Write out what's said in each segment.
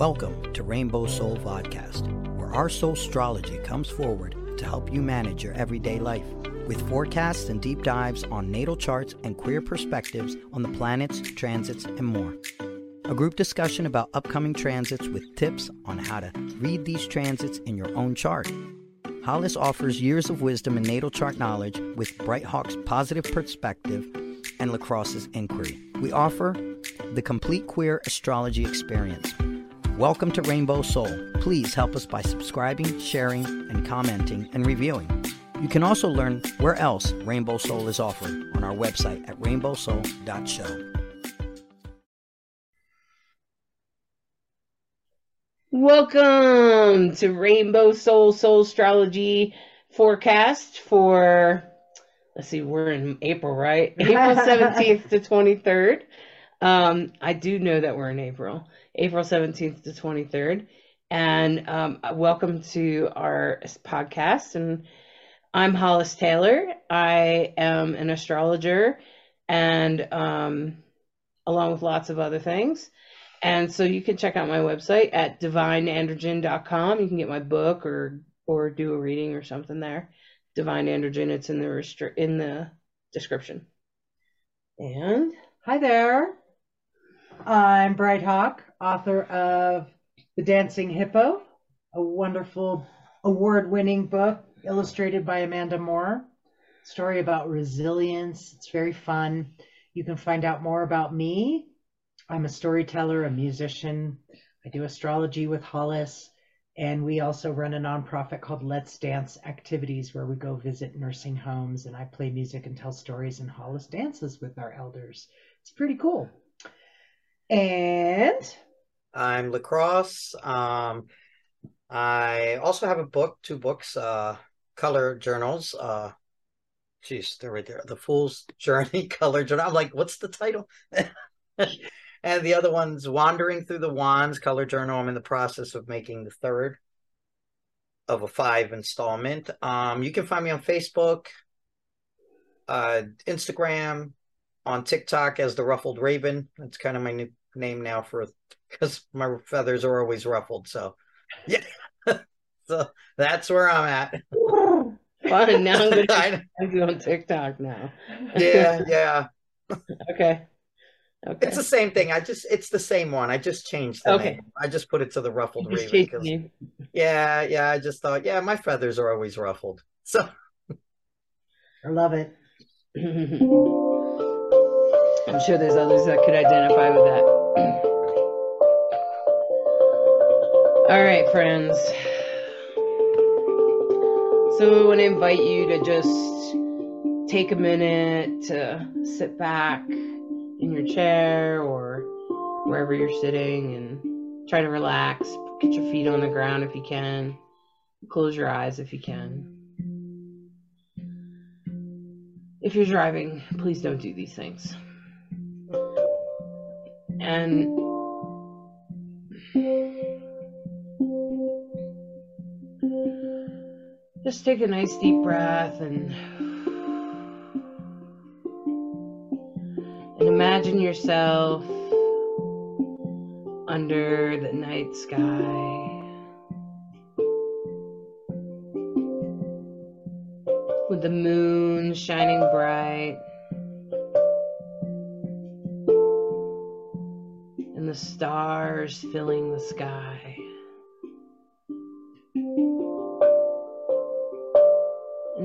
Welcome to Rainbow Soul Vodcast, where our soul astrology comes forward to help you manage your everyday life with forecasts and deep dives on natal charts and queer perspectives on the planets, transits, and more. A group discussion about upcoming transits with tips on how to read these transits in your own chart. Hollis offers years of wisdom and natal chart knowledge with Bright Hawk's positive perspective and LeKross's inquiry. We offer the complete queer astrology experience. Welcome to Rainbow Soul. Please help us by subscribing, sharing, and commenting and reviewing. You can also learn where else Rainbow Soul is offered on our website at rainbowsoul.show. Welcome to Rainbow Soul Soul Astrology forecast for let's see, we're in April, right? April 17th to 23rd. Um, I do know that we're in April, April 17th to 23rd. And um, welcome to our podcast. And I'm Hollis Taylor. I am an astrologer and um, along with lots of other things. And so you can check out my website at divineandrogyne.com. You can get my book or or do a reading or something there. Divine Androgyne, it's in the restri- in the description. And Hi there. I'm Bright Hawk, author of The Dancing Hippo, a wonderful award winning book illustrated by Amanda Moore. Story about resilience. It's very fun. You can find out more about me. I'm a storyteller, a musician. I do astrology with Hollis. And we also run a nonprofit called Let's Dance Activities, where we go visit nursing homes and I play music and tell stories, and Hollis dances with our elders. It's pretty cool. And I'm LeKross. Um, I also have a book, two books, uh, color journals. Uh, geez, they're right there. The Fool's Journey Color Journal. I'm like, what's the title? and the other one's Wandering Through the Wands Color Journal. I'm in the process of making the third of a five installment. Um, you can find me on Facebook, uh, Instagram, on TikTok as the Ruffled Raven. That's kind of my new name now for because my feathers are always ruffled. So, yeah. so that's where I'm at. fun. Now I'm gonna I'm on TikTok now. yeah, yeah. okay. Okay. It's the same thing. I just it's the same one. I just changed the Okay. name. I just put it to the ruffled raven. changed the 'cause- name. yeah, yeah. I just thought, yeah, my feathers are always ruffled. So I love it. I'm sure there's others that could identify with that. All right, friends. So I want to invite you to just take a minute to sit back in your chair or wherever you're sitting and try to relax. Get your feet on the ground if you can. Close your eyes if you can. If you're driving, please don't do these things. And just take a nice deep breath and and imagine yourself under the night sky with the moon shining bright and the stars filling the sky.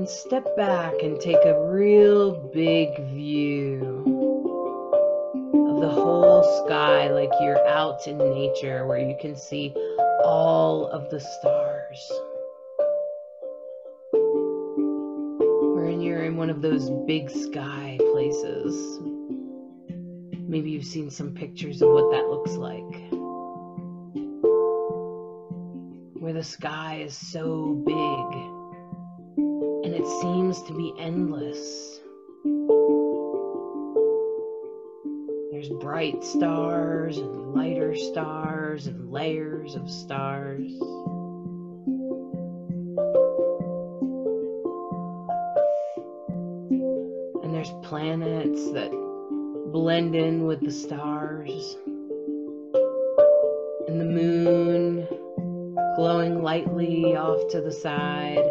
Step back and take a real big view of the whole sky like you're out in nature where you can see all of the stars. Wherein you're in one of those big sky places. Maybe you've seen some pictures of what that looks like. Where the sky is so big it seems to be endless. There's bright stars and lighter stars and layers of stars. And there's planets that blend in with the stars. And the moon glowing lightly off to the side.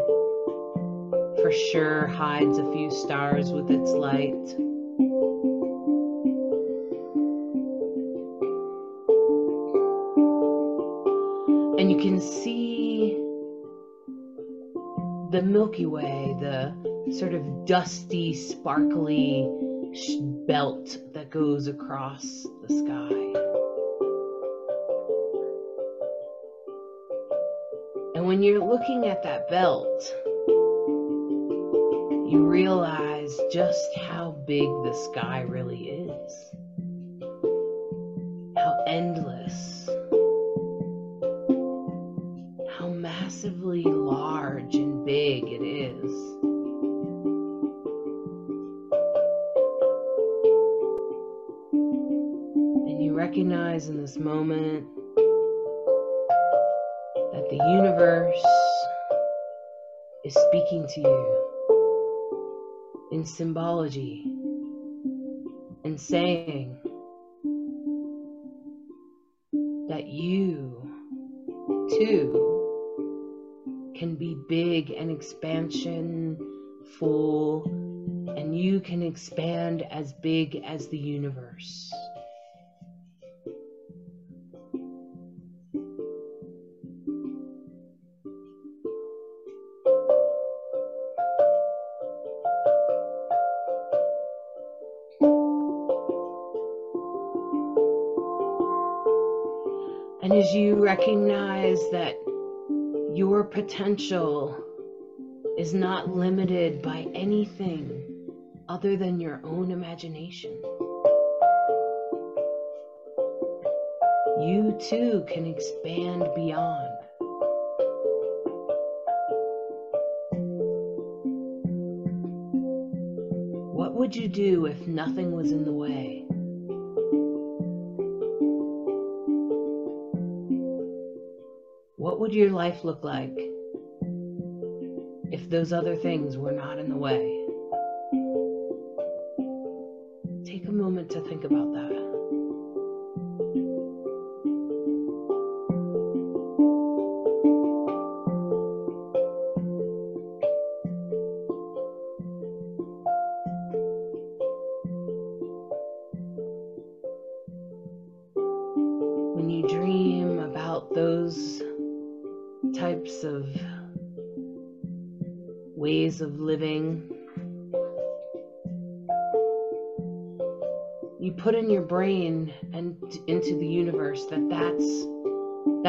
For sure hides a few stars with its light. And you can see the Milky Way, the sort of dusty, sparkly belt that goes across the sky. And when you're looking at that belt, you realize just how big the sky really is. How endless. How massively large and big it is. And you recognize in this moment that the universe is speaking to you in symbology and saying that you too can be big and expansion full and you can expand as big as the universe. You recognize that your potential is not limited by anything other than your own imagination, you too can expand beyond. What would you do if nothing was in the way? Would your life look like if those other things were not in the way? Take a moment to think about that.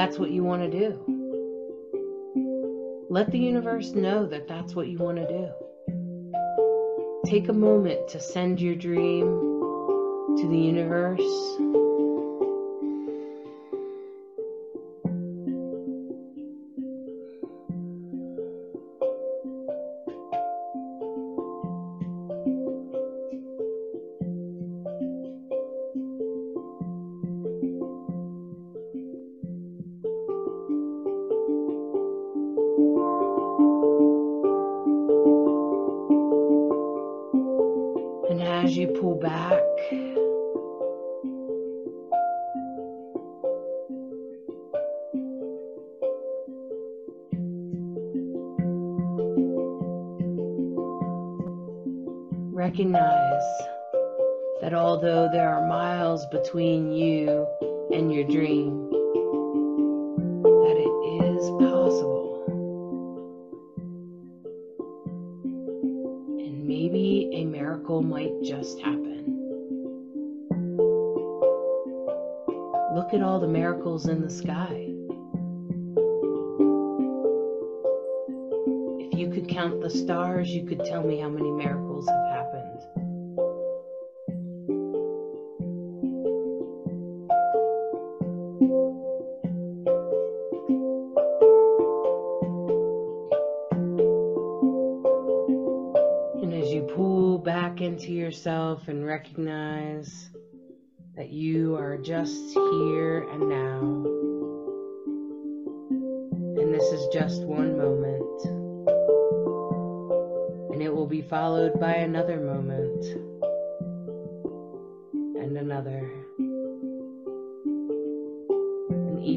That's what you want to do. Let the universe know that that's what you want to do. Take a moment to send your dream to the universe.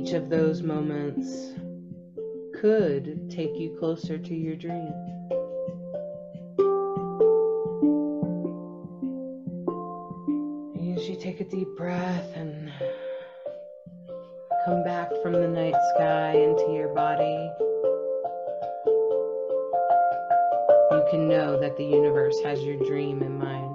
Each of those moments could take you closer to your dream. As you take a deep breath and come back from the night sky into your body, you can know that the universe has your dream in mind.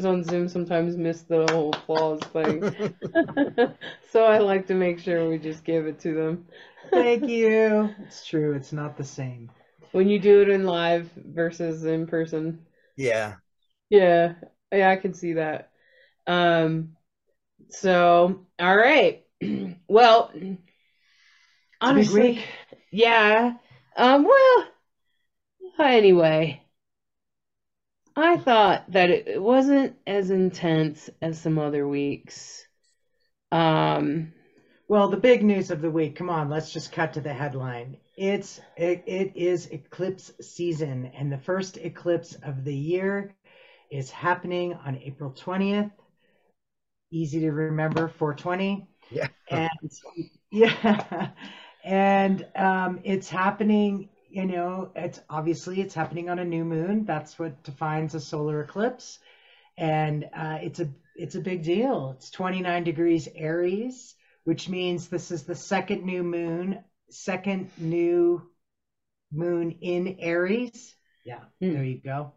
Zoom, musicians on Zoom sometimes miss the whole applause thing. so I like to make sure we just give it to them. Thank you. It's true. It's not the same. When you do it in live versus in person. Yeah. Yeah, yeah, I can see that. Um, so all right. Well, It's a big honestly, yeah. Um, well, anyway, I thought that it it wasn't as intense as some other weeks. Um, Well, the big news of the week. Come on, let's just cut to the headline. It's it, it is eclipse season, and the first eclipse of the year is happening on April twentieth. Easy to remember, four twenty. Yeah. and yeah and um it's happening you know it's obviously it's happening on a new moon. That's what defines a solar eclipse. And uh it's a it's a big deal. It's 29 degrees aries which means this is the second new moon second new moon in aries. Yeah. There you go.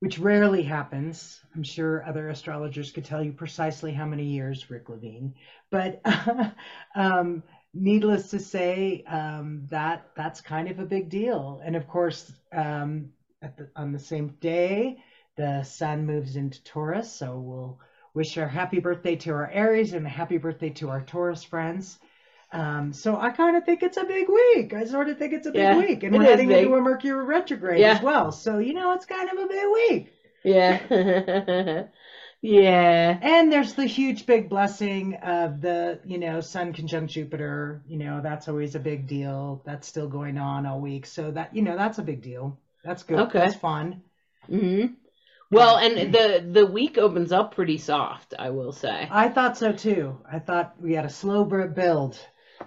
Which rarely happens. I'm sure other astrologers could tell you precisely how many years, Rick Levine. But um, needless to say, um, that that's kind of a big deal. And of course, um, at the, on the same day, the sun moves into Taurus. So we'll wish our happy birthday to our Aries and a happy birthday to our Taurus friends. Um, so I kind of think it's a big week. I sort of think it's a big Yeah, week, and we're heading big. into a Mercury retrograde Yeah. as well. So you know, it's kind of a big week. yeah. Yeah. And there's the huge big blessing of the, you know, Sun conjunct Jupiter. You know, that's always a big deal. That's still going on all week. So that, you know, that's a big deal. That's good. Okay. That's fun. hmm Well, and the the week opens up pretty soft, I will say. I thought so too. I thought we had a slow build.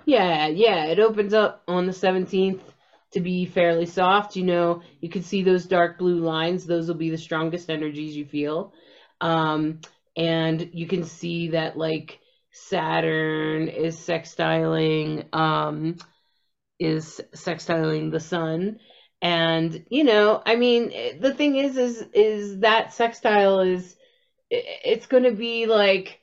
Yeah, yeah, it opens up on the 17th to be fairly soft. You know, you can see those dark blue lines. Those will be the strongest energies you feel. Um, and you can see that like Saturn is sextiling um is sextiling the sun. And, you know, I mean, the thing is is is that sextile is it's going to be like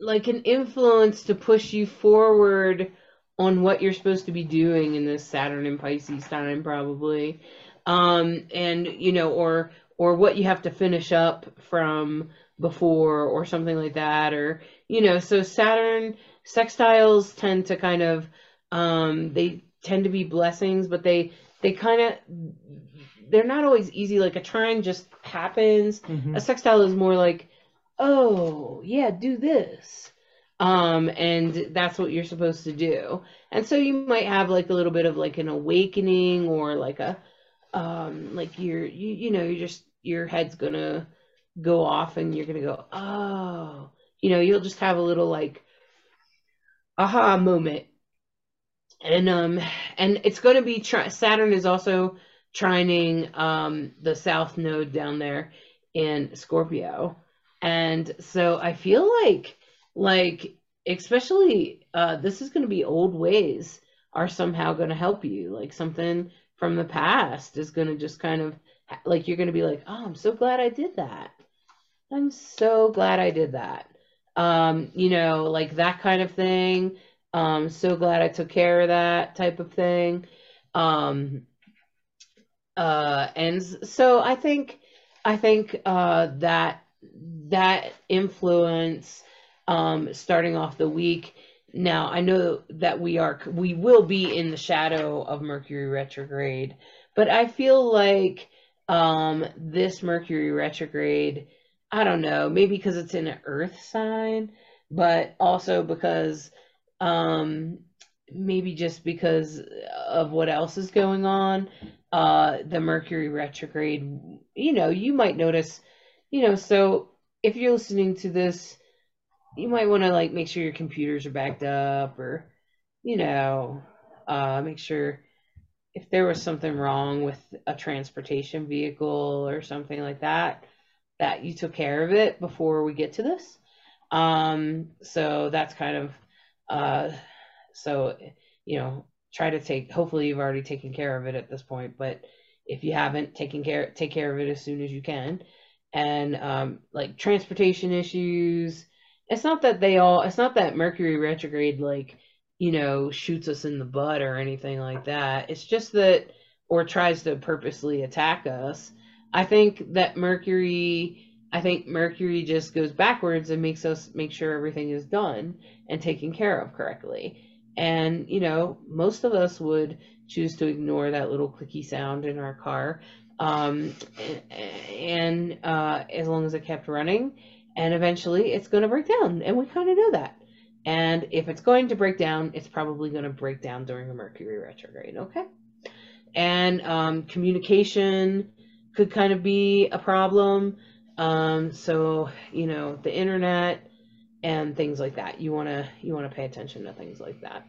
like an influence to push you forward on what you're supposed to be doing in this Saturn and Pisces time probably um and you know or or what you have to finish up from before or something like that or you know so Saturn sextiles tend to kind of um they tend to be blessings but they they kind of they're not always easy like a trine just happens Mhm. a sextile is more like, oh, yeah, do this. Um, and that's what you're supposed to do. And so you might have like a little bit of like an awakening or like a, um, like you're, you, you know, you're just, your head's gonna go off and you're gonna go, oh, you know, you'll just have a little like aha moment. And, um, and it's to be, tri- Saturn is also trining, um, the South node down there in Scorpio. And so I feel like, like, especially, uh, this is to be old ways are somehow to help you. Like something from the past is going to just kind of, like, you're going to be like, oh, I'm so glad I did that. I'm so glad I did that. Um, you know, like that kind of thing. Um, so glad I took care of that type of thing. Um, uh, and so I think, I think, uh, that, that influence, um, starting off the week. Now I know that we are, we will be in the shadow of Mercury retrograde, but I feel like, um, this Mercury retrograde, I don't know, maybe because it's in an earth sign, but also because um maybe just because of what else is going on, uh the Mercury retrograde, you know, you might notice, you know, so if you're listening to this, you might want to like make sure your computers are backed up or you know, uh make sure if there was something wrong with a transportation vehicle or something like that, that you took care of it before we get to this. Um, so that's kind of, uh, so, you know, try to take, hopefully you've already taken care of it at this point, but if you haven't taken care, take care of it as soon as you can. And, um, like transportation issues, it's not that they all, it's not that Mercury retrograde, like, you know, shoots us in the butt or anything like that. It's just that, or tries to purposely attack us. I think that Mercury, I think Mercury just goes backwards and makes us make sure everything is done and taken care of correctly. And, you know, most of us would choose to ignore that little clicky sound in our car. Um, and uh, as long as it kept running, and eventually it's going to break down. And we kind of know that. And if it's going to break down, it's probably going to break down during a Mercury retrograde, okay? And um, communication could kind of be a problem. Um, so, you know, the internet and things like that. You want to you want to pay attention to things like that.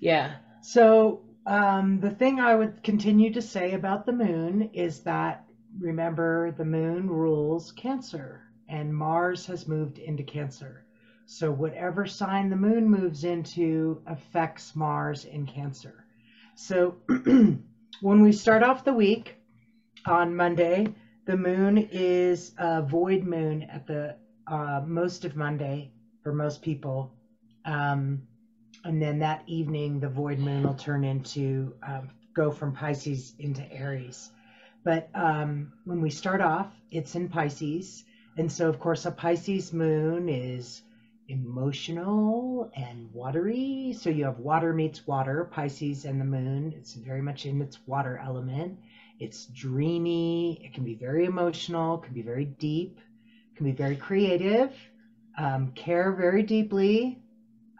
Yeah. So, um, the thing I would continue to say about the moon is that remember the moon rules Cancer and Mars has moved into Cancer. So, whatever sign the moon moves into affects Mars in Cancer. So, when we start off the week on Monday, the moon is a void moon at the uh, most of Monday for most people. Um, and then that evening, the void moon will turn into um, go from Pisces into Aries. But um, when we start off, it's in Pisces. And so, of course, a Pisces moon is emotional and watery. So you have water meets water, Pisces and the moon. It's very much in its water element. It's dreamy. It can be very emotional, can be very deep, can be very creative, um, care very deeply.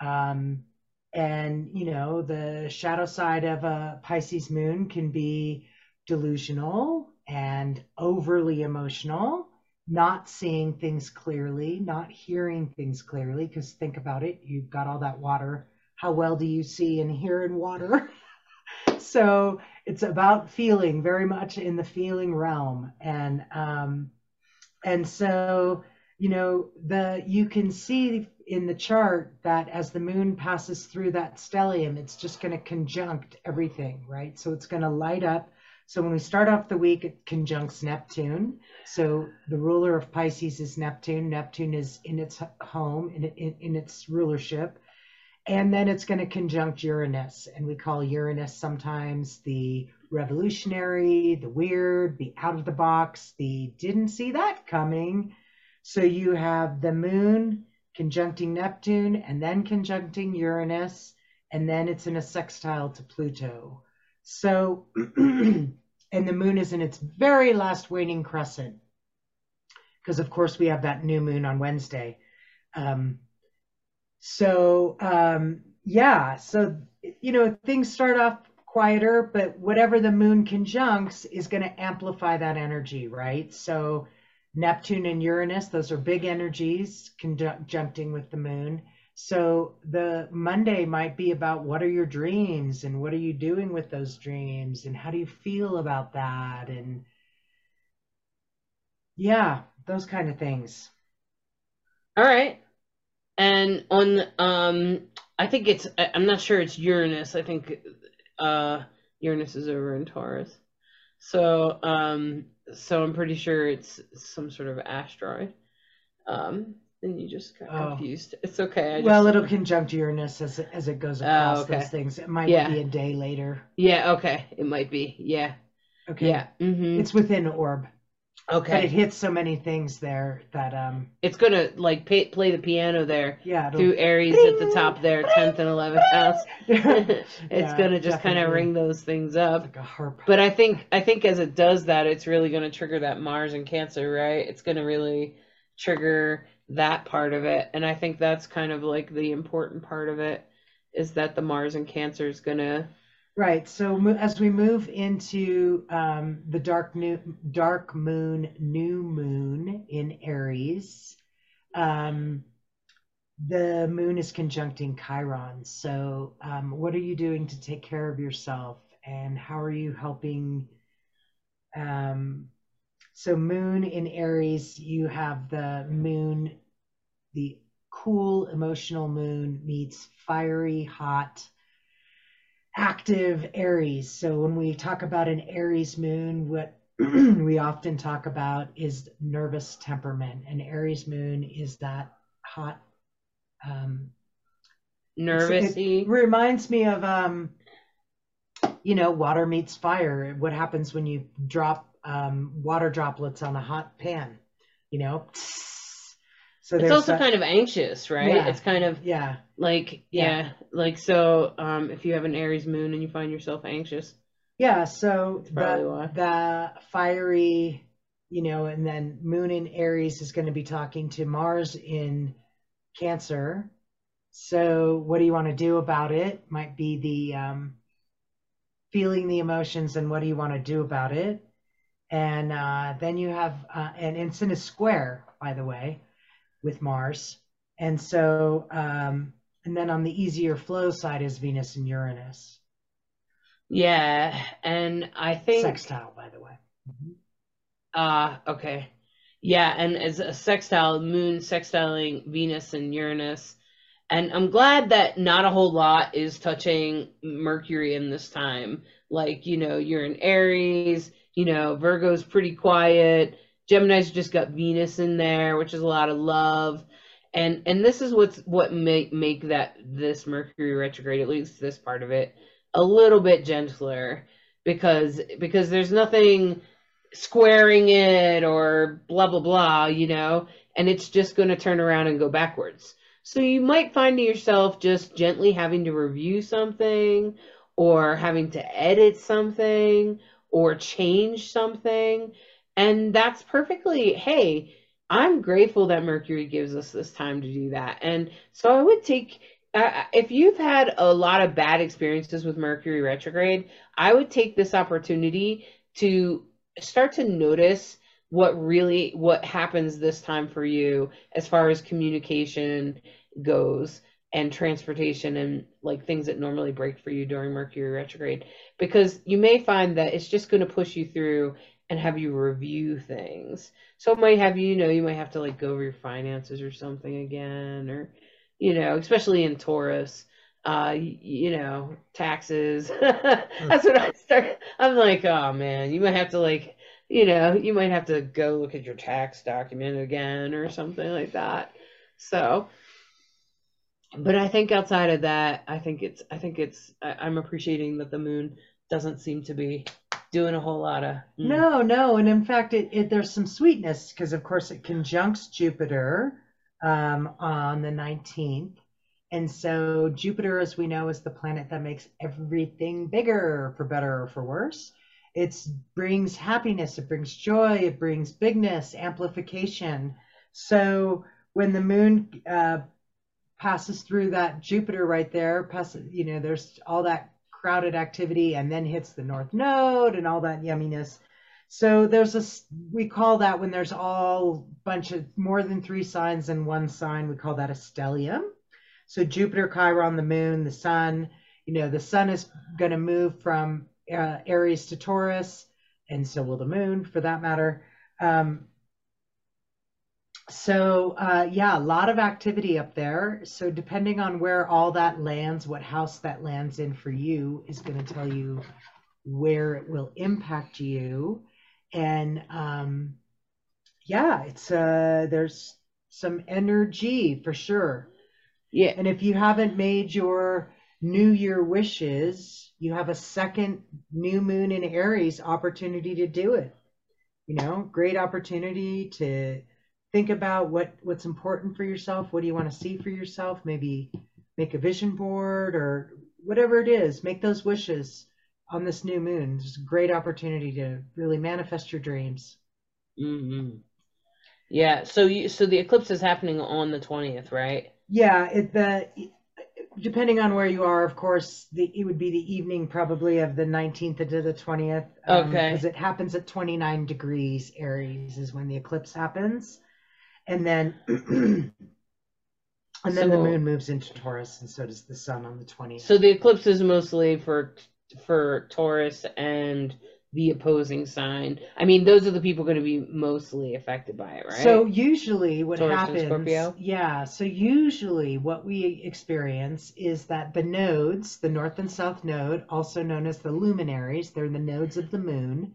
Um, and, you know, the shadow side of a Pisces moon can be delusional and overly emotional not seeing things clearly, not hearing things clearly, because think about it, you've got all that water. How well do you see and hear in water? so it's about feeling very much in the feeling realm. And um, and so, you know, the you can see in the chart that as the moon passes through that stellium, it's just going to conjunct everything, right? So it's going to light up so when we start off the week, it conjuncts Neptune. So the ruler of Pisces is Neptune. Neptune is in its home, in, in, in its rulership. And then it's going to conjunct Uranus. And we call Uranus sometimes the revolutionary, the weird, the out of the box, the didn't see that coming. So you have the moon conjuncting Neptune and then conjuncting Uranus. And then it's in a sextile to Pluto. So, and the moon is in its very last waning crescent, because of course we have that new moon on Wednesday. Um, so um, yeah, so you know things start off quieter, but whatever the moon conjuncts is going to amplify that energy, right? So Neptune and Uranus, those are big energies conjuncting with the moon. So the Monday might be about what are your dreams and what are you doing with those dreams and how do you feel about that and yeah, those kind of things. All right. And on um I think it's I'm not sure it's Uranus. I think uh Uranus is over in Taurus. So um so I'm pretty sure it's some sort of asteroid. Um and you just got oh. confused. It's okay. Just... Well, it'll conjunct Uranus as it, as it goes oh, across oh, okay. those things. It might yeah. be a day later. Yeah. Okay. It might be. Yeah. Okay. Yeah. Mm-hmm. It's within orb. Okay. But it hits so many things there that um. It's gonna like pay, play the piano there. Yeah. Through Aries at the top there, tenth and eleventh house. it's yeah, gonna just kind of ring those things up. Like a harp. But I think I think as it does that, it's really gonna trigger that Mars and Cancer, right? It's gonna really trigger that part of it, and I think that's kind of like the important part of it is that the Mars and Cancer is gonna Right. So as we move into um, the dark new dark moon, new moon in Aries, um, the moon is conjuncting Chiron. So um, what are you doing to take care of yourself, and how are you helping? Um, so moon in Aries, you have the moon, the cool emotional moon meets fiery hot active Aries. So when we talk about an Aries moon, what we often talk about is nervous temperament. An Aries moon is that hot. Um, Nervous. It reminds me of, um, you know, water meets fire. What happens when you drop um, water droplets on a hot pan? You know, so it's also that, kind of anxious, right? Yeah, it's kind of yeah, like yeah, yeah, like so. Um, if you have an Aries moon and you find yourself anxious, yeah. So the the fiery, you know, and then Moon in Aries is going to be talking to Mars in Cancer. So what do you want to do about it? Might be the um, feeling the emotions and what do you want to do about it? And uh, then you have, uh, and it's in a square, by the way with Mars. And so, um, and then on the easier flow side is Venus and Uranus. Yeah. And I think. Sextile, by the way. Ah, uh, okay. Yeah. And as a sextile, moon sextiling Venus and Uranus. And I'm glad that not a whole lot is touching Mercury in this time. Like, you know, you're in Aries, you know, Virgo's pretty quiet. Gemini's just got Venus in there, which is a lot of love. And and this is what's what make make that this Mercury retrograde, at least this part of it, a little bit gentler because because there's nothing squaring it or blah blah blah, you know, and it's just going to turn around and go backwards. So you might find yourself just gently having to review something or having to edit something or change something and that's perfectly, hey, I'm grateful that Mercury gives us this time to do that. And so I would take, uh, if you've had a lot of bad experiences with Mercury retrograde, I would take this opportunity to start to notice what really what happens this time for you as far as communication goes and transportation and like things that normally break for you during Mercury retrograde because you may find that it's just going to push you through and have you review things. So it might have you, you know, you might have to like go over your finances or something again, or, you know, especially in Taurus, uh, you know, taxes. That's what I start. I'm like, oh man, you might have to like, you know, you might have to go look at your tax document again or something like that. So, but I think outside of that, I think it's, I think it's, I, I'm appreciating that the moon doesn't seem to be doing a whole lot of. Mm. No, no, and in fact, it, it there's some sweetness because, of course, it conjuncts Jupiter um, on the 19th. And so, Jupiter, as we know, is the planet that makes everything bigger, for better or for worse. It brings happiness, it brings joy, it brings bigness, amplification. So, when the moon uh, passes through that Jupiter right there, passes, you know, there's all that crowded activity and then hits the north node and all that yumminess. So there's a we call that when there's all bunch of more than three signs in one sign, we call that a stellium. So Jupiter, Chiron, the moon, the sun, you know, the sun is going to move from uh, Aries to Taurus, and so will the moon for that matter. Um, so uh, yeah, a lot of activity up there. So depending on where all that lands, what house that lands in for you is going to tell you where it will impact you. And um, yeah, it's uh, there's some energy for sure. Yeah. And if you haven't made your New Year wishes, you have a second new moon in Aries opportunity to do it. You know, great opportunity to think about what what's important for yourself what do you want to see for yourself maybe make a vision board or whatever it is make those wishes on this new moon it's a great opportunity to really manifest your dreams Mm-hmm. Yeah. So you so the eclipse is happening on the twentieth, right? yeah it the depending on where you are of course the it would be the evening probably of the 19th to the 20th Okay. because it happens at 29 degrees aries is when the eclipse happens and then and then the moon moves into taurus and so does the sun on the 20th So the eclipse is mostly for for Taurus and the opposing sign. I mean, those are the people going to be mostly affected by it, right? So usually what Taurus happens Scorpio? yeah, so usually what we experience is that the nodes, the north and south node, also known as the luminaries, they're the nodes of the moon.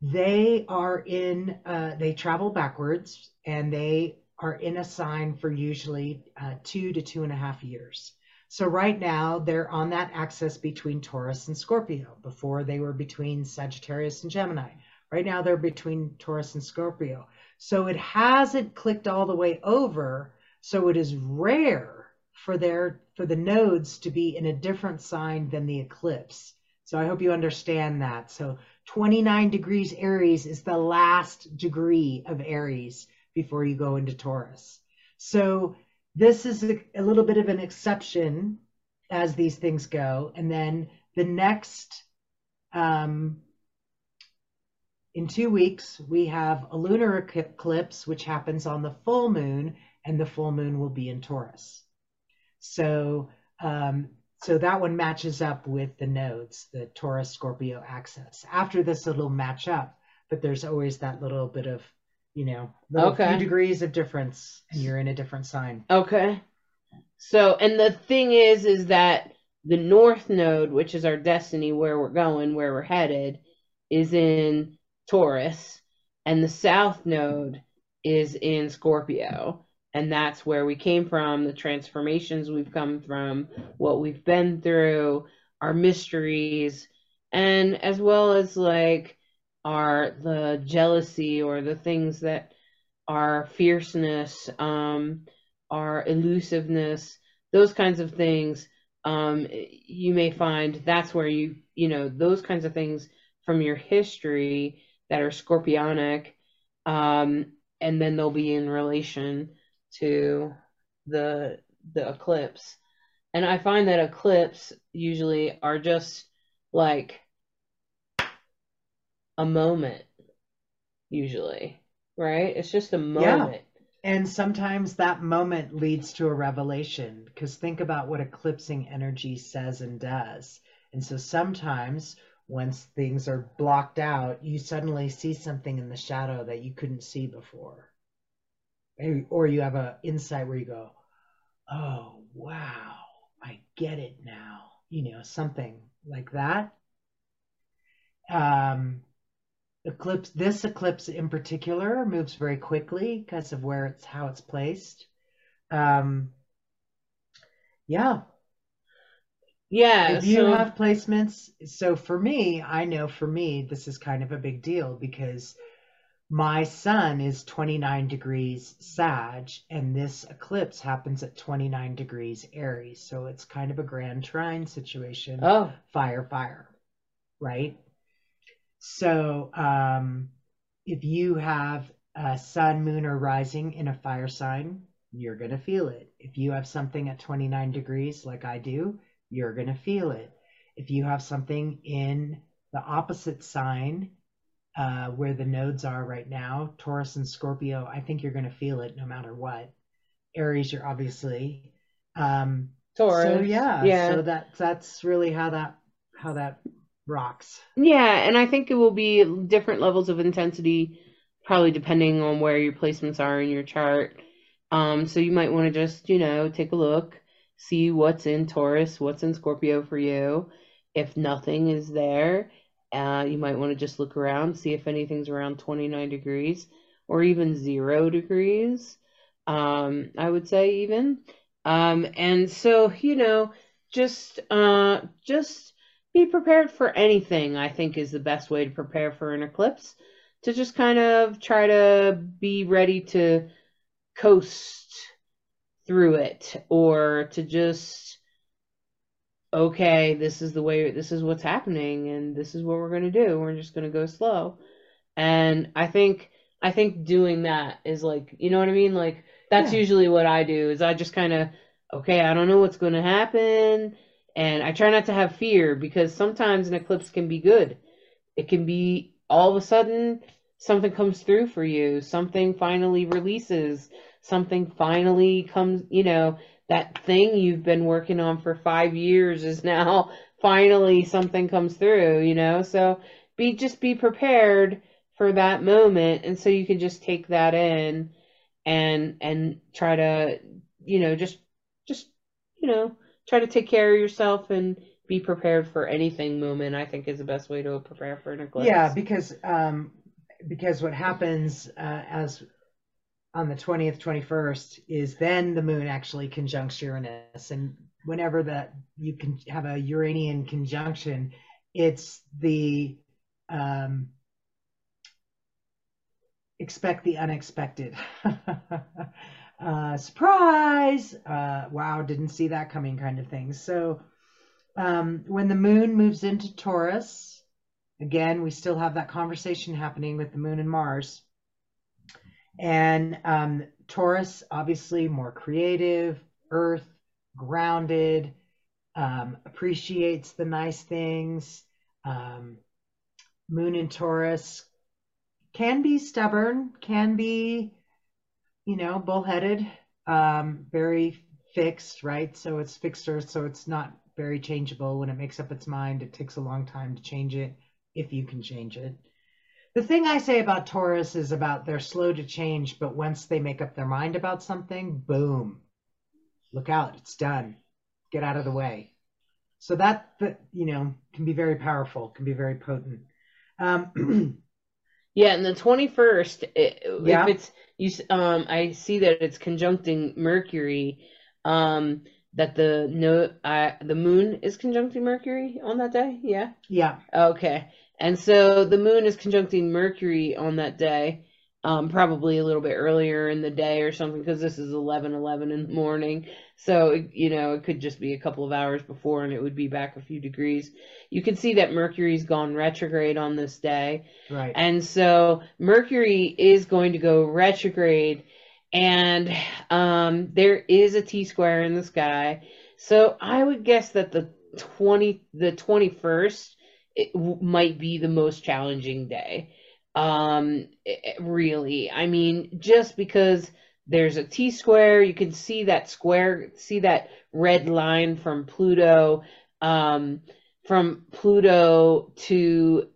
They are in uh, they travel backwards and they are in a sign for usually uh, two to two and a half years. So right now they're on that axis between Taurus and Scorpio. Before they were between Sagittarius and Gemini. Right now they're between Taurus and Scorpio. So it hasn't clicked all the way over. So it is rare for their for the nodes to be in a different sign than the eclipse. So I hope you understand that. So 29 degrees Aries is the last degree of Aries before you go into Taurus. So this is a, a little bit of an exception as these things go. And then the next um, in two weeks, we have a lunar eclipse, which happens on the full moon, and the full moon will be in Taurus. So, um, so that one matches up with the nodes, the Taurus Scorpio axis. After this, it'll match up, but there's always that little bit of, you know, little Okay. few degrees of difference, and you're in a different sign. Okay. So, and the thing is, is that the North Node, which is our destiny, where we're going, where we're headed, is in Taurus, and the South Node is in Scorpio. And that's where we came from, the transformations we've come from, what we've been through, our mysteries, and as well as like our the jealousy or the things that our fierceness, um, our elusiveness, those kinds of things, um, you may find that's where you, you know, those kinds of things from your history that are scorpionic, um, and then they'll be in relation to the the eclipse. And I find that eclipse usually are just like a moment, usually, right? It's just a moment. And sometimes that moment leads to a revelation because think about what eclipsing energy says and does. And so sometimes once things are blocked out, you suddenly see something in the shadow that you couldn't see before. Or- you have a insight where you go, "Oh, wow, I get it now." You know, something like that. Um eclipse this eclipse in particular moves very quickly because of where it's how it's placed um yeah Yeah. if you so- have placements so for me i know for me this is kind of a big deal because my sun is 29 degrees sag and this eclipse happens at 29 degrees aries so it's kind of a grand trine situation Oh, fire fire right so um if you have a sun moon or rising in a fire sign you're going to feel it. If you have something at 29 degrees, like I do, you're going to feel it. If you have something in the opposite sign, uh, where the nodes are right now, Taurus and Scorpio, I think you're going to feel it no matter what. Aries, you're obviously. Um, Taurus. So yeah, Yeah. So that that's really how that how that rocks. Yeah, and I think it will be different levels of intensity, probably depending on where your placements are in your chart. Um, so you might want to just, you know, take a look, see what's in Taurus, what's in Scorpio for you. If nothing is there, uh, you might want to just look around, see if anything's around 29 degrees or even zero degrees. Um, I would say even. Um, and so, you know, just uh, just be prepared for anything, I think is the best way to prepare for an eclipse. To just kind of try to be ready to coast through it or to just okay, this is the way this is what's happening and this is what we're going to do. We're just going to go slow. And I think I think doing that is like, you know what I mean? Like that's Yeah. usually what I do is I just kind of okay, I don't know what's going to happen and I try not to have fear because sometimes an eclipse can be good. It can be all of a sudden something comes through for you, something finally releases, something finally comes, you know, that thing you've been working on for five years is now finally something comes through, you know? So be just be prepared for that moment and so you can just take that in and and try to, you know, just just, you know, try to take care of yourself and be prepared for anything moment, I think is the best way to prepare for an eclipse. Yeah, because um, because what happens uh, as on the twentieth, twenty first is then the moon actually conjuncts Uranus, and whenever that you can have a Uranian conjunction, it's the um, expect the unexpected. uh, surprise! Uh, wow, didn't see that coming, kind of thing. So um, when the moon moves into Taurus, again, we still have that conversation happening with the moon and Mars. And um, Taurus, obviously, more creative, earth, grounded, um, appreciates the nice things. Um, moon in Taurus can be stubborn, can be, you know, bullheaded, um, very fixed, right? So it's fixed earth, so it's not very changeable. When it makes up its mind, it takes a long time to change it, if you can change it. The thing I say about Taurus is about they're slow to change, but once they make up their mind about something, boom, look out, it's done. Get out of the way. So that, that you know, can be very powerful, can be very potent. Um, Yeah, and the 21st, i- Yeah. if it's you um I see that it's conjuncting Mercury um that the no uh, the moon is conjuncting Mercury on that day. Yeah. yeah, Okay. And so the moon is conjuncting Mercury on that day. Um probably a little bit earlier in the day or something because this is 11 11 in the morning. So, you know, it could just be a couple of hours before and it would be back a few degrees. You can see that Mercury's gone retrograde on this day. right. And so Mercury is going to go retrograde, and um, there is a T square in the sky. So I would guess that the twenty, the twenty first, it w- might be the most challenging day. Um, it- really, I mean, just because there's a T square, you can see that square, see that red line from Pluto, um, from Pluto to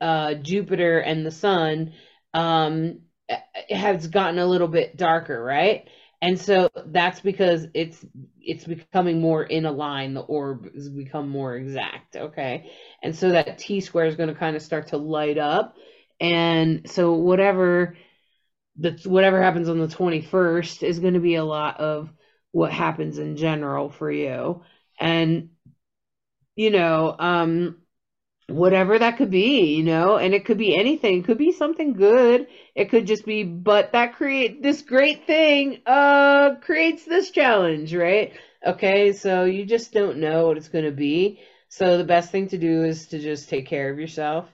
uh, Jupiter and the Sun um, has gotten a little bit darker, right? And so that's because it's it's becoming more in a line. The orb has become more exact, okay? And so that T square is going to kind of start to light up, and so whatever that's whatever happens on the 21st is going to be a lot of what happens in general for you, and you know, um, whatever that could be, you know, and it could be anything. It could be something good. It could just be, but that create this great thing, uh, creates this challenge, right? Okay, so you just don't know what it's going to be. So the best thing to do is to just take care of yourself.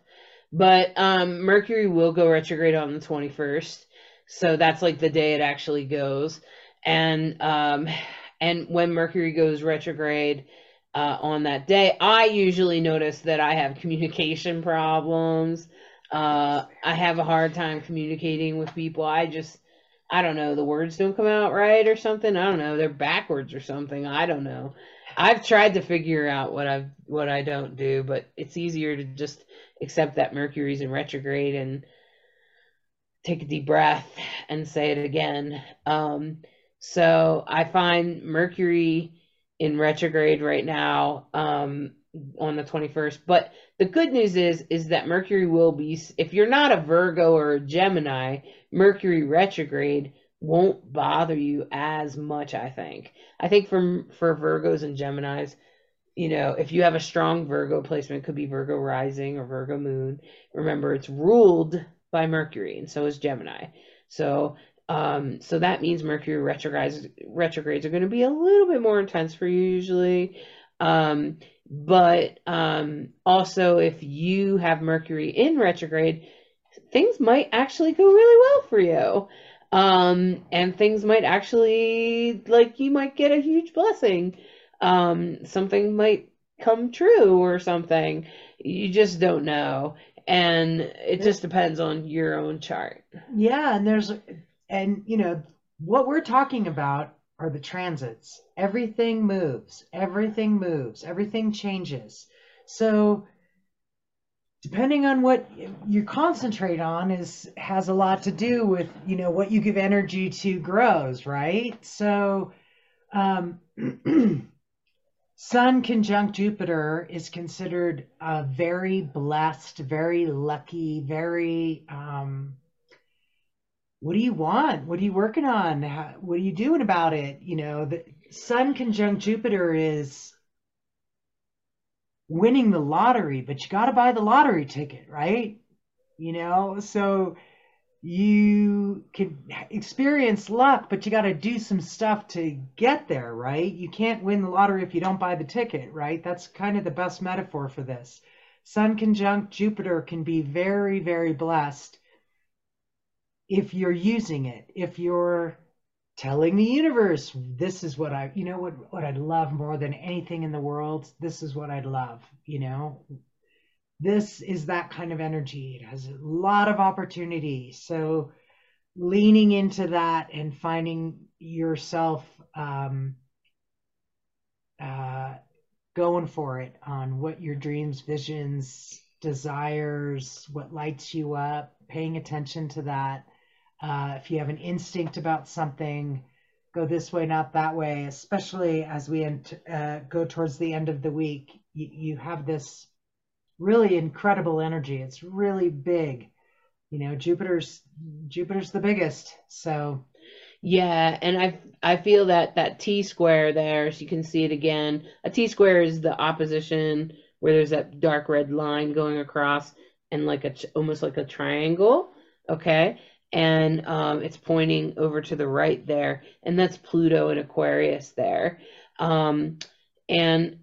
But um, Mercury will go retrograde on the 21st. So that's like the day it actually goes. and um, and when Mercury goes retrograde uh, on that day, I usually notice that I have communication problems. Uh, I have a hard time communicating with people. I just, I don't know, the words don't come out right or something. I don't know, they're backwards or something. I don't know. I've tried to figure out what I've what I don't do, but it's easier to just accept that Mercury's in retrograde and take a deep breath and say it again. Um, so I find Mercury in retrograde right now um, on the 21st. But the good news is is that Mercury will be if you're not a Virgo or a Gemini, Mercury retrograde won't bother you as much, I think. I think for for Virgos and Geminis, you know, if you have a strong Virgo placement, could be Virgo rising or Virgo moon. Remember, it's ruled by Mercury, and so is Gemini. So um, so that means Mercury retrogrades retrogrades are going to be a little bit more intense for you usually. Um, but um, also, if you have Mercury in retrograde, things might actually go really well for you. Um, and things might actually, like, you might get a huge blessing. Um, something might come true or something. You just don't know. And it just depends on your own chart. Yeah, and there's and you know what we're talking about are the transits. Everything moves, everything moves, everything changes. So depending on what you concentrate on is has a lot to do with you know what you give energy to grows right so um, sun conjunct jupiter is considered a very blessed very lucky very um, what do you want? What are you working on? How, what are you doing about it? You know, the Sun conjunct Jupiter is winning the lottery, but you got to buy the lottery ticket, right? You know, so you can experience luck, but you got to do some stuff to get there, right? You can't win the lottery if you don't buy the ticket, right? That's kind of the best metaphor for this. Sun conjunct Jupiter can be very, very blessed if you're using it, if you're telling the universe, this is what I, you know, what, what I'd love more than anything in the world, this is what I'd love, you know, this is that kind of energy. It has a lot of opportunity. So leaning into that and finding yourself, um, uh, going for it on what your dreams, visions, desires, what lights you up, paying attention to that uh, if you have an instinct about something, go this way, not that way, especially as we ent- uh, go towards the end of the week. You, you have this really incredible energy. It's really big. You know, Jupiter's Jupiter's the biggest. So yeah, and I I feel that that T square there, so you can see it again. A T square is the opposition where there's that dark red line going across and like a almost like a triangle. Okay, and um, it's pointing over to the right there, and that's Pluto and Aquarius there. Um, and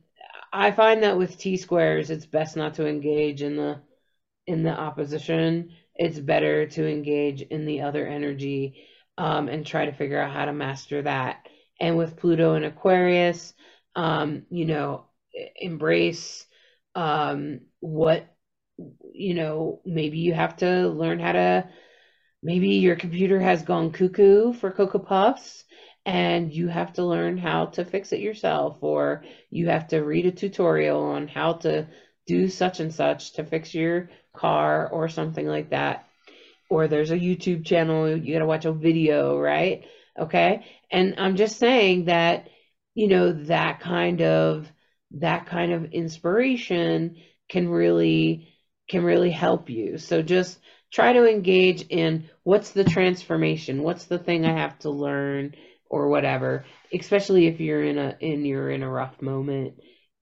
I find that with T squares, it's best not to engage in the in the opposition. It's better to engage in the other energy um, and try to figure out how to master that. And with Pluto and Aquarius, um, you know, embrace um, what you know. Maybe you have to learn how to maybe your computer has gone cuckoo for Cocoa Puffs and you have to learn how to fix it yourself, or you have to read a tutorial on how to do such and such to fix your car or something like that. Or there's a YouTube channel, you got to watch a video, right? Okay. And I'm just saying that, you know, that kind of, that kind of inspiration can really, can really help you. So just try to engage in what's the transformation what's the thing i have to learn or whatever especially if you're in a in you're in a rough moment.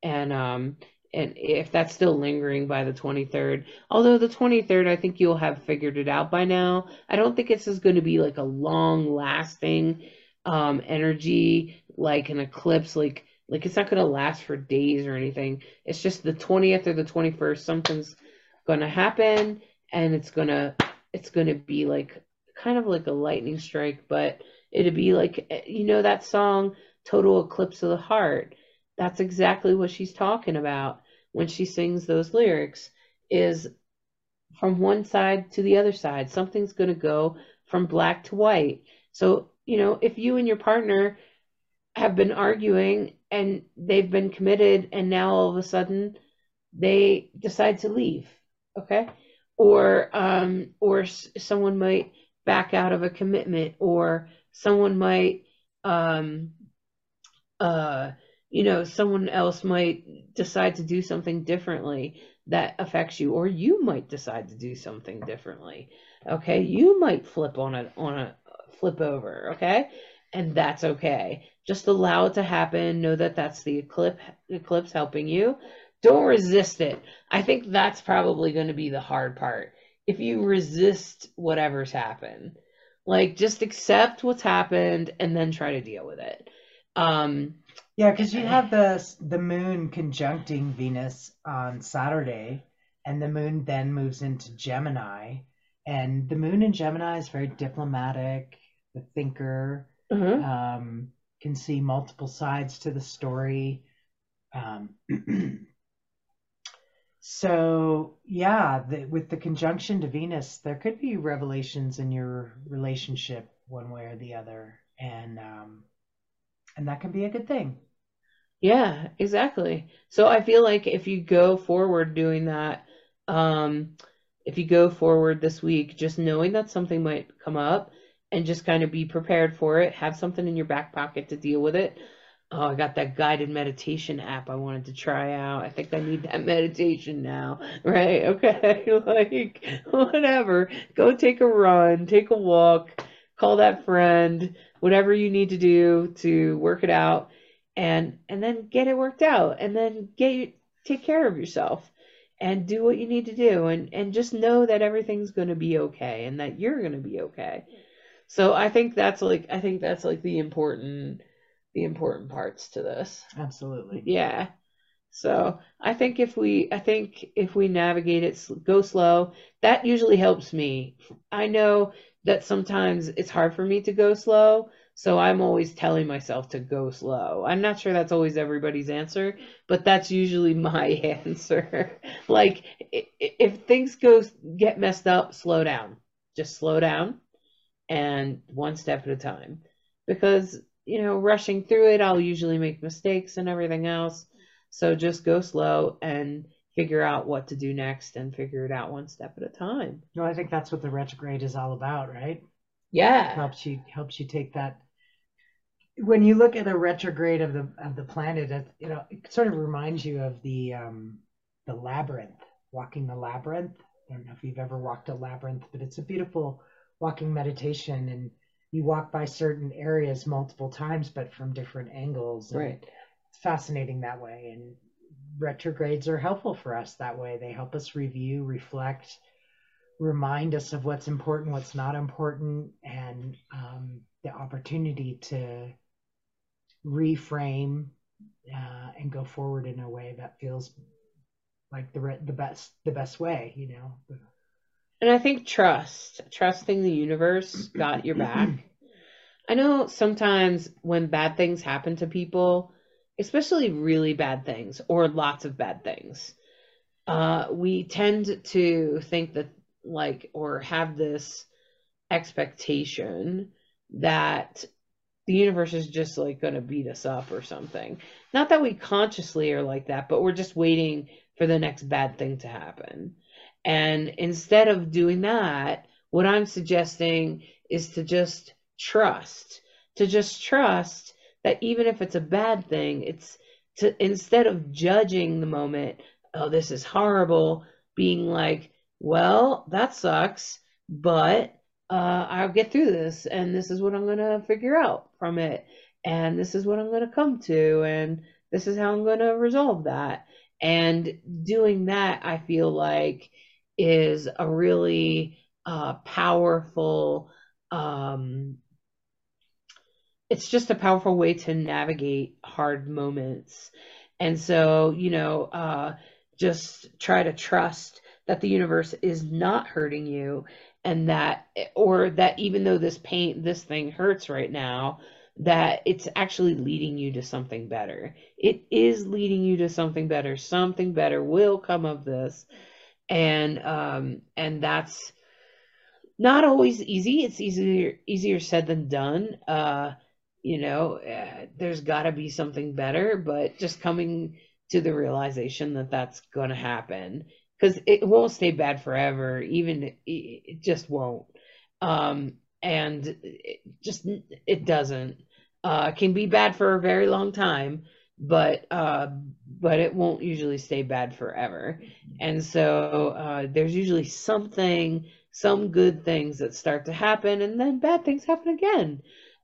And um and if that's still lingering by the 23rd although the 23rd i think you'll have figured it out by now. I don't think this is going to be like a long lasting um energy like an eclipse like like it's not going to last for days or anything. It's just the 20th or the 21st something's going to happen and it's gonna it's gonna be like kind of like a lightning strike, but It'd be like, eh, you know, that song, Total Eclipse of the Heart. That's exactly what she's talking about when she sings those lyrics is from one side to the other side. Something's going to go from black to white. So, you know, if you and your partner have been arguing and they've been committed and now all of a sudden they decide to leave, okay? Or um or someone might back out of a commitment or someone might um uh you know someone else might decide to do something differently that affects you or you might decide to do something differently okay? You might flip on a on a flip over okay? And that's okay. Just allow it to happen. Know that that's the eclipse eclipse helping you don't resist it i think that's probably going to be the hard part if you resist whatever's happened like just accept what's happened and then try to deal with it um yeah, because you have the the moon conjuncting Venus on Saturday, and the moon then moves into Gemini, and the moon in Gemini is very diplomatic, the thinker, mhm. um, can see multiple sides to the story. Um, so yeah, the, with the conjunction to Venus, there could be revelations in your relationship one way or the other, and um, and that can be a good thing. Yeah, exactly. So I feel like if you go forward doing that, um, if you go forward this week, just knowing that something might come up and just kind of be prepared for it, have something in your back pocket to deal with it. Oh, I got that guided meditation app I wanted to try out. I think I need that meditation now. Right? Okay. Like, whatever. Go take a run, take a walk, call that friend, whatever you need to do to work it out and and then get it worked out and then get take care of yourself and do what you need to do and and just know that everything's going to be okay and that you're going to be okay so i think that's like i think that's like the important the important parts to this Absolutely. yeah so i think if we i think if we navigate it go slow that usually helps me i know that sometimes it's hard for me to go slow so I'm always telling myself to go slow. I'm not sure that's always everybody's answer, but that's usually my answer. like if things go get messed up, slow down. Just slow down and one step at a time. Because, you know, rushing through it, I'll usually make mistakes and everything else. So just go slow and figure out what to do next and figure it out one step at a time. No, I think that's what the retrograde is all about, right? Yeah. Helps you helps you take that when you look at a retrograde of the of the planet, it, you know, it sort of reminds you of the um, the labyrinth, walking the labyrinth. I don't know if you've ever walked a labyrinth, but it's a beautiful walking meditation, and you walk by certain areas multiple times, but from different angles. Right. It's fascinating that way, and retrogrades are helpful for us that way. They help us review, reflect, remind us of what's important, what's not important, and um, the opportunity to reframe uh, and go forward in a way that feels like the the best the best way, you know. And I think trust, trusting the universe got your back. I know sometimes when bad things happen to people, especially really bad things or lots of bad things, uh, we tend to think that like or have this expectation that the universe is just like going to beat us up or something. Not that we consciously are like that, but we're just waiting for the next bad thing to happen. And instead of doing that, what I'm suggesting is to just trust, to just trust that even if it's a bad thing, it's to instead of judging the moment, oh, this is horrible, being like, well, that sucks, but uh, I'll get through this, and this is what I'm going to figure out from it, and this is what I'm going to come to, and this is how I'm going to resolve that. And doing that, I feel like, is a really uh, powerful. Um, it's just a powerful way to navigate hard moments, and so you know, uh, just try to trust that the universe is not hurting you and that or that even though this pain this thing hurts right now that it's actually leading you to something better. It is leading you to something better. Something better will come of this and um and that's not always easy it's easier easier said than done uh you know uh, there's got to be something better but just coming to the realization that that's going to happen because it won't stay bad forever. Even it, just won't. Um, and it just it doesn't. Uh, can be bad for a very long time, but uh, but it won't usually stay bad forever. And so uh, there's usually something, some good things that start to happen, and then bad things happen again.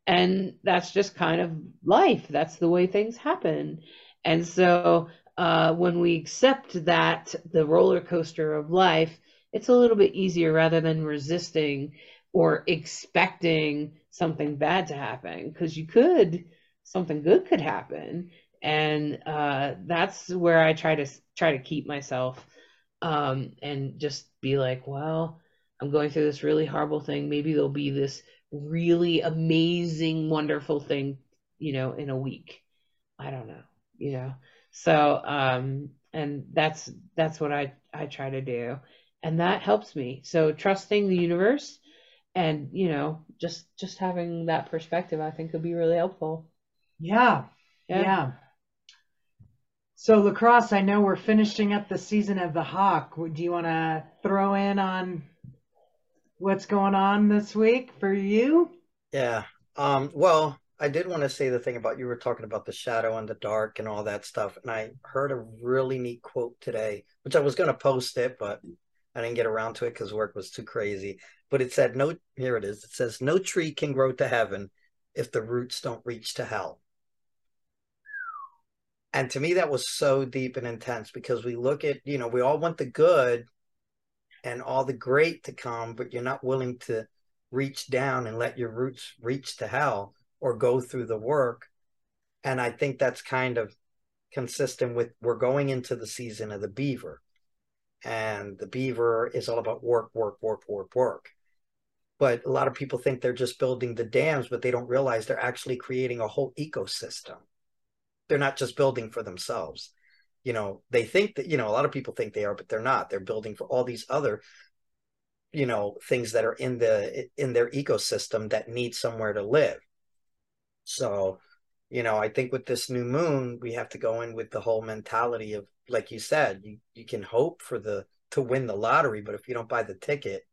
And that's just kind of life. That's the way things happen. And so uh, when we accept that the roller coaster of life, it's a little bit easier rather than resisting or expecting something bad to happen because you could something good could happen and uh, that's where i try to try to keep myself um, and just be like well i'm going through this really horrible thing maybe there'll be this really amazing wonderful thing you know in a week i don't know you know so, um, and that's that's what I I try to do, and that helps me. So trusting the universe, and you know, just just having that perspective, I think would be really helpful. Yeah, yeah. yeah. So LeKross, I know we're finishing up the season of the Hawk. Do you want to throw in on what's going on this week for you? Yeah. Um, well, I did want to say the thing about you were talking about the shadow and the dark and all that stuff. And I heard a really neat quote today, which I was going to post it, but I didn't get around to it because work was too crazy. But it said, no, here it is. It says, no tree can grow to heaven if the roots don't reach to hell. And to me, that was so deep and intense because we look at, you know, we all want the good and all the great to come, but you're not willing to reach down and let your roots reach to hell or go through the work. And I think that's kind of consistent with we're going into the season of the beaver. And the beaver is all about work, work, work, work, work. But a lot of people think they're just building the dams, but they don't realize they're actually creating a whole ecosystem. They're not just building for themselves. You know, they think that, you know, a lot of people think they are, but they're not. They're building for all these other you know things that are in the in their ecosystem that need somewhere to live so, you know, I think with this new moon, we have to go in with the whole mentality of, like you said, you, you can hope for the to win the lottery, but if you don't buy the ticket,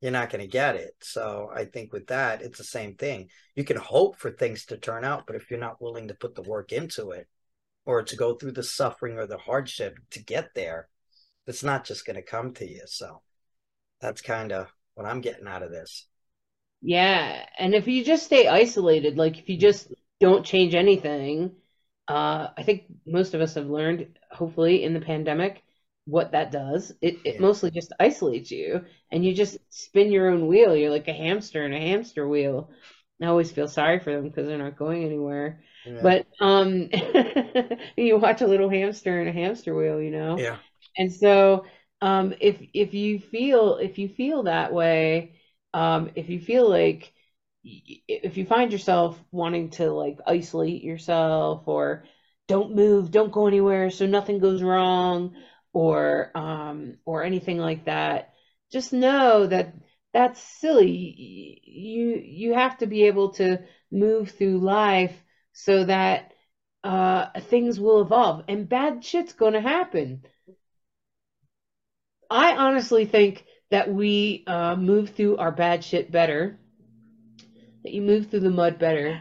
you're not going to get it. So I think with that, it's the same thing. You can hope for things to turn out, but if you're not willing to put the work into it or to go through the suffering or the hardship to get there, it's not just going to come to you. So that's kind of what I'm getting out of this. Yeah, and if you just stay isolated, like if you just don't change anything, uh, I think most of us have learned, hopefully, in the pandemic, what that does. It it yeah. mostly just isolates you, and you just spin your own wheel. You're like a hamster in a hamster wheel. I always feel sorry for them because they're not going anywhere. Yeah. But um, you watch a little hamster in a hamster wheel, you know. Yeah. And so, um, if if you feel if you feel that way um, if you feel like if you find yourself wanting to like isolate yourself or don't move, don't go anywhere so nothing goes wrong or um or anything like that, just know that that's silly. You you have to be able to move through life so that uh things will evolve and bad shit's going to happen. I honestly think that we uh, move through our bad shit better, that you move through the mud better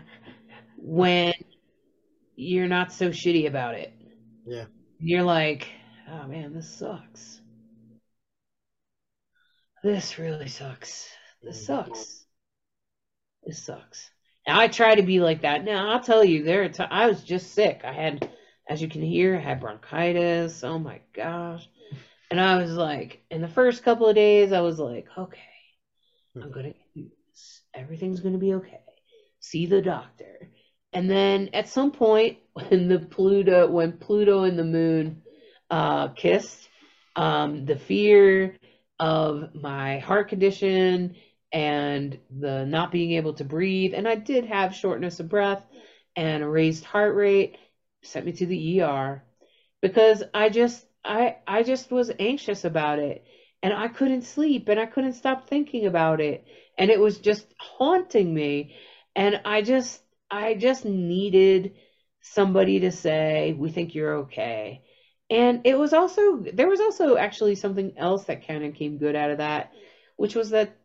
when you're not so shitty about it. Yeah. You're like, oh man, this sucks. This really sucks. This mm-hmm. sucks. This sucks. Now I try to be like that. Now I'll tell you, there. T- I was just sick. I had, as you can hear, I had bronchitis. Oh my gosh. And I was like, in the first couple of days, I was like, okay, I'm going to do this. Everything's going to be okay. See the doctor. And then at some point, when the Pluto, when Pluto and the moon uh, kissed, um, the fear of my heart condition and the not being able to breathe. And I did have shortness of breath and a raised heart rate. Sent me to the ER because I just I I just was anxious about it. And I couldn't sleep and I couldn't stop thinking about it. And it was just haunting me. And I just I just needed somebody to say we think you're okay and it was also there was also actually something else that kind of came good out of that which was that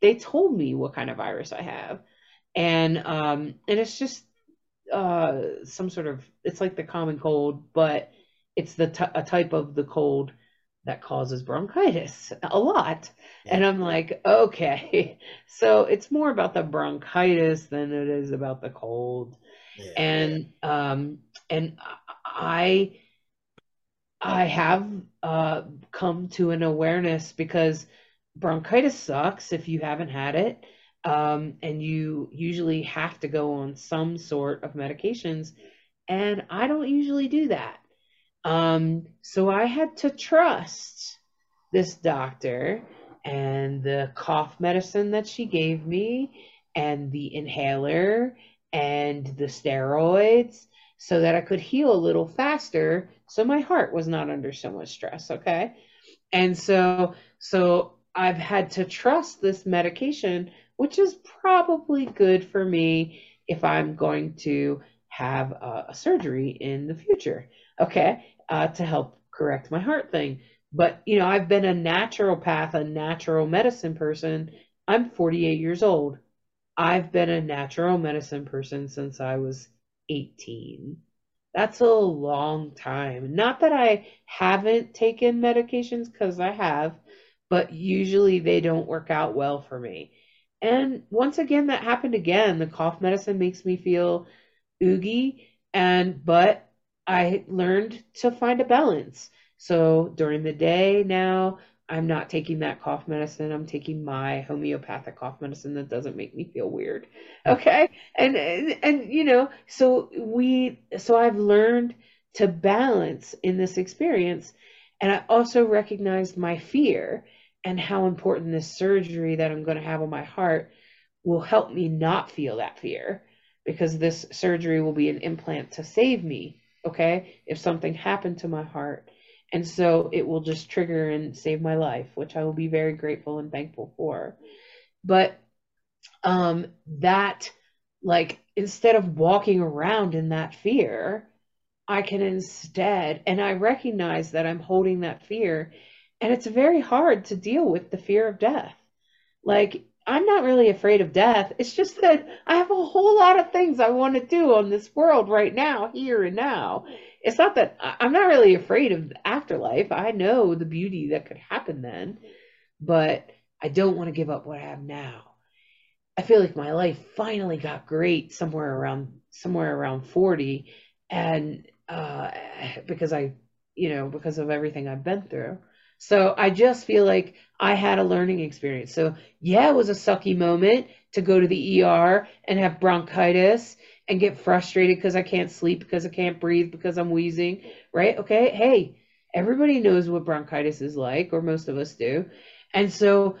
they told me what kind of virus I have and um and it's just uh some sort of it's like the common cold but it's the t- a type of the cold that causes bronchitis a lot. And I'm like, okay, so it's more about the bronchitis than it is about the cold. Yeah. And um and I I have uh come to an awareness because bronchitis sucks if you haven't had it. Um, and you usually have to go on some sort of medications. And I don't usually do that. Um, so I had to trust this doctor and the cough medicine that she gave me and the inhaler and the steroids so that I could heal a little faster so my heart was not under so much stress, okay? And so so I've had to trust this medication which is probably good for me if I'm going to have a, a surgery in the future okay, uh, to help correct my heart thing. But, you know, I've been a naturopath, a natural medicine person. I'm 48 years old. I've been a natural medicine person since I was 18. That's a long time. Not that I haven't taken medications, because I have, but usually they don't work out well for me. And once again, that happened again. The cough medicine makes me feel oogie, and but I learned to find a balance. So during the day now, I'm not taking that cough medicine. I'm taking my homeopathic cough medicine that doesn't make me feel weird. Hmm. Okay? And and, and you know, so we so I've learned to balance in this experience and I also recognized my fear and how important this surgery that I'm going to have on my heart will help me not feel that fear because this surgery will be an implant to save me okay, if something happened to my heart. And so it will just trigger and save my life, which I will be very grateful and thankful for. But um that like instead of walking around in that fear, I can instead and I recognize that I'm holding that fear and it's very hard to deal with the fear of death. Like I'm not really afraid of death. It's just that I have a whole lot of things I want to do on this world right now, here and now. It's not that I'm not really afraid of afterlife. I know the beauty that could happen then, but I don't want to give up what I have now. I feel like my life finally got great somewhere around somewhere around 40 and uh because I, you know, because of everything I've been through. So I just feel like I had a learning experience. So yeah, it was a sucky moment to go to the ER and have bronchitis and get frustrated because I can't sleep, because I can't breathe, because I'm wheezing, right? Okay, hey, everybody knows what bronchitis is like, or most of us do. And so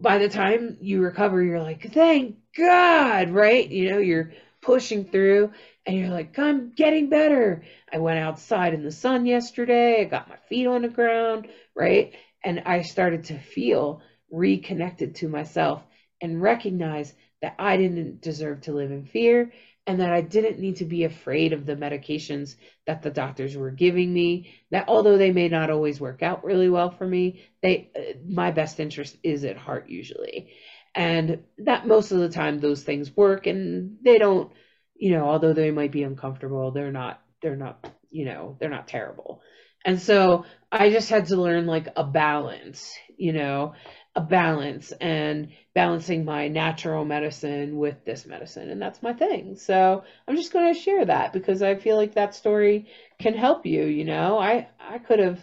by the time you recover, you're like, thank God, right? You know, you're pushing through and you're like, I'm getting better. I went outside in the sun yesterday. I got my feet on the ground, right? And I started to feel reconnected to myself and recognize that I didn't deserve to live in fear and that I didn't need to be afraid of the medications that the doctors were giving me. That although they may not always work out really well for me, they uh, my best interest is at heart usually. And that most of the time those things work and they don't you know, although they might be uncomfortable, they're not, they're not, you know, they're not terrible. And so I just had to learn like a balance, you know, a balance and balancing my natural medicine with this medicine. And that's my thing. So I'm just going to share that because I feel like that story can help you, you know. I I could have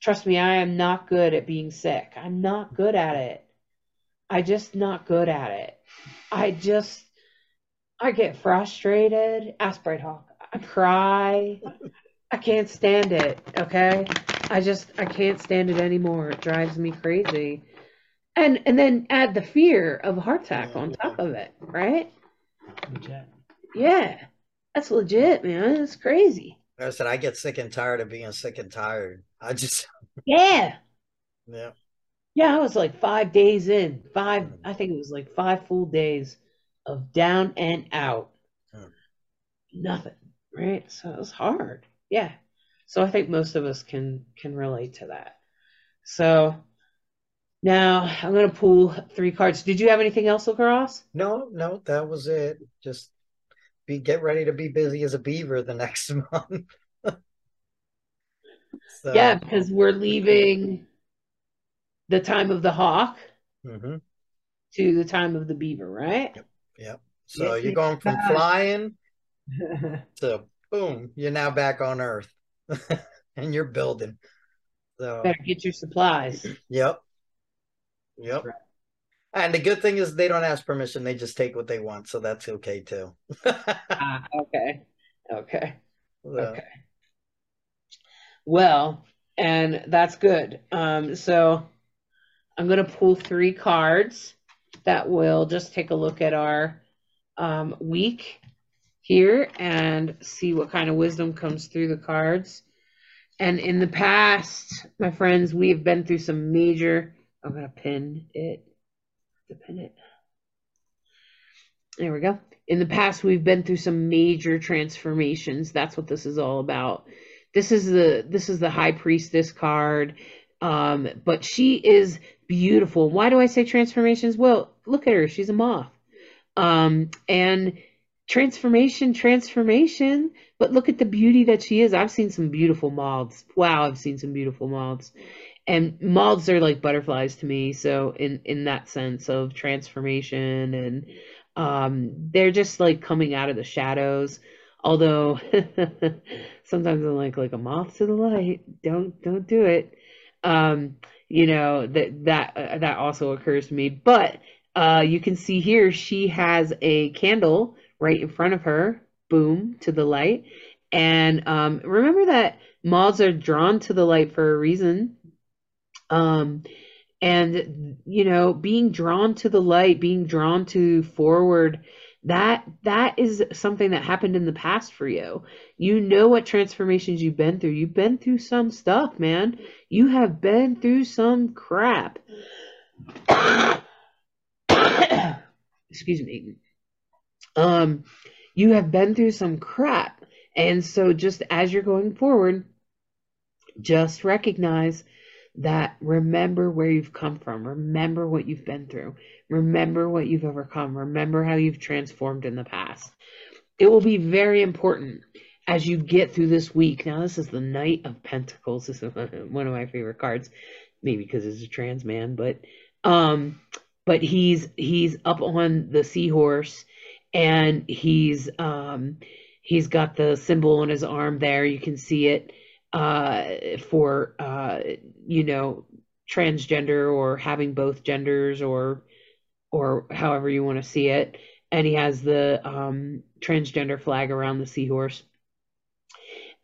trust me, I am not good at being sick. I'm not good at it. I just not good at it. I just I get frustrated. Bright Hawk. I cry. I can't stand it. Okay. I just I can't stand it anymore. It drives me crazy. And and then add the fear of a heart attack on top of it, right? Legit. Yeah. That's legit, man. It's crazy. I said I get sick and tired of being sick and tired. I just Yeah. yeah. Yeah, I was like five days in. Five I think it was like five full days of down and out. Hmm. Nothing. Right? So it was hard. Yeah. So I think most of us can can relate to that. So now I'm gonna pull three cards. Did you have anything else, LeKross? No, no, that was it. Just be get ready to be busy as a beaver the next month. so, Yeah, because we're leaving the time of the hawk mhm. to the time of the beaver, right? Yep. yep. So Yes, you're going from flying to boom, you're now back on Earth. and you're building. So Better get your supplies. Yep. Yep. Right. And the good thing is they don't ask permission, they just take what they want, so that's okay too. Ah, okay. Okay. So, Okay. Well, and that's good. Um, so I'm going to pull three cards that will just take a look at our um, week here and see what kind of wisdom comes through the cards. And in the past, my friends, we have been through some major. I'm going to pin it. To pin it. There we go. In the past, we've been through some major transformations. That's what this is all about. This is the this is the high priestess card. Um, but she is beautiful. Why do I say transformations? Well, look at her. She's a moth. Um, and transformation, transformation. But look at the beauty that she is. I've seen some beautiful moths. Wow, I've seen some beautiful moths. And moths are like butterflies to me. So in in that sense of transformation and um, they're just like coming out of the shadows. Although sometimes I'm like like a moth to the light. Don't don't do it. Um, you know that that uh, that also occurs to me. But uh, you can see here she has a candle right in front of her. Boom to the light. And um, remember that moths are drawn to the light for a reason. Um, and you know being drawn to the light being drawn to forward that that is something that happened in the past for you. You know what transformations you've been through. You've been through some stuff man. You have been through some crap. Excuse me. Um you have been through some crap. And so just as you're going forward just recognize that remember where you've come from, remember what you've been through, remember what you've overcome, remember how you've transformed in the past. It will be very important as you get through this week. Now, this is the Knight of Pentacles. This is one of my favorite cards, maybe because it's a trans man, but um, but he's he's up on the seahorse, and he's um, he's got the symbol on his arm there. You can see it uh, for uh, you know transgender or having both genders or or however you want to see it and he has the um, transgender flag around the seahorse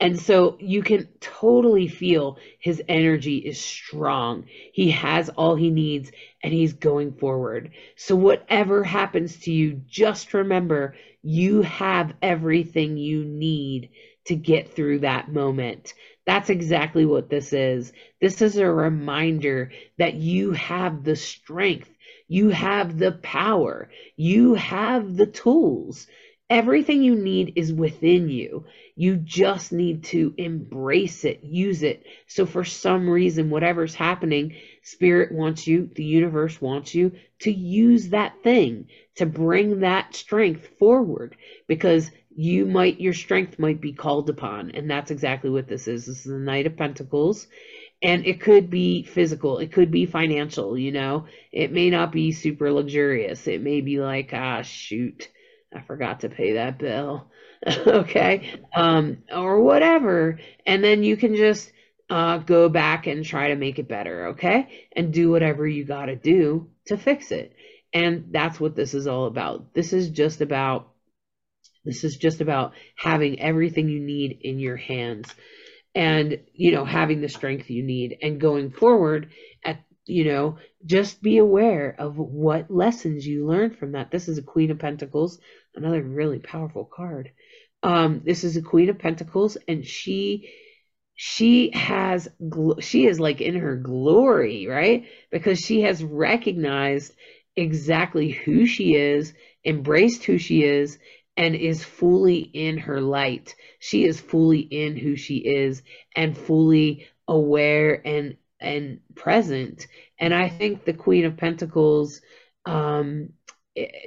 and so you can totally feel his energy is strong. He has all he needs and he's going forward. So, whatever happens to you, just remember you have everything you need to get through that moment. That's exactly what this is. This is a reminder that you have the strength, you have the power, you have the tools. Everything you need is within you. You just need to embrace it, use it. So, for some reason, whatever's happening, Spirit wants you, the universe wants you to use that thing to bring that strength forward because you might, your strength might be called upon. And that's exactly what this is. This is the Knight of Pentacles. And it could be physical, it could be financial, you know, it may not be super luxurious. It may be like, ah, shoot. I forgot to pay that bill. okay. Um, or whatever. And then you can just uh, go back and try to make it better. Okay. And do whatever you got to do to fix it. And that's what this is all about. This is just about, this is just about having everything you need in your hands. and you know having the strength you need and going forward at you know just be aware of what lessons you learned from that this is a queen of pentacles another really powerful card um this is a queen of pentacles and she she has she is like in her glory right? Because she has recognized exactly who she is embraced who she is and is fully in her light. She is fully in who she is and fully aware and and present. And i think the queen of pentacles um